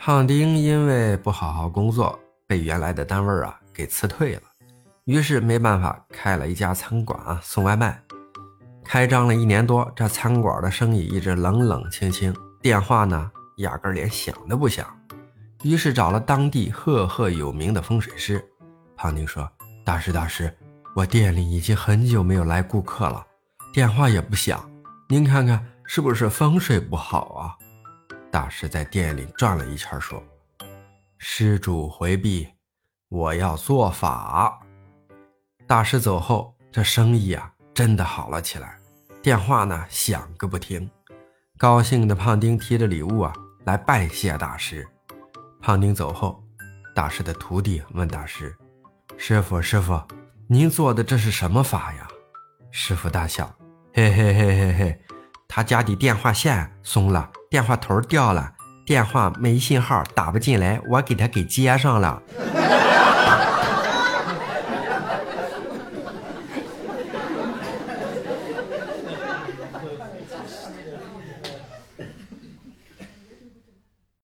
胖丁因为不好好工作，被原来的单位啊给辞退了，于是没办法开了一家餐馆啊送外卖。开张了一年多，这餐馆的生意一直冷冷清清，电话呢压根连响都不响。于是找了当地赫赫有名的风水师。胖丁说：“大师，大师，我店里已经很久没有来顾客了，电话也不响，您看看是不是风水不好啊？”大师在店里转了一圈，说：“施主回避，我要做法。”大师走后，这生意啊真的好了起来，电话呢响个不停。高兴的胖丁提着礼物啊来拜谢大师。胖丁走后，大师的徒弟问大师：“师傅，师傅，您做的这是什么法呀？”师傅大笑：“嘿嘿嘿嘿嘿，他家的电话线松了。”电话头掉了，电话没信号，打不进来，我给他给接上了。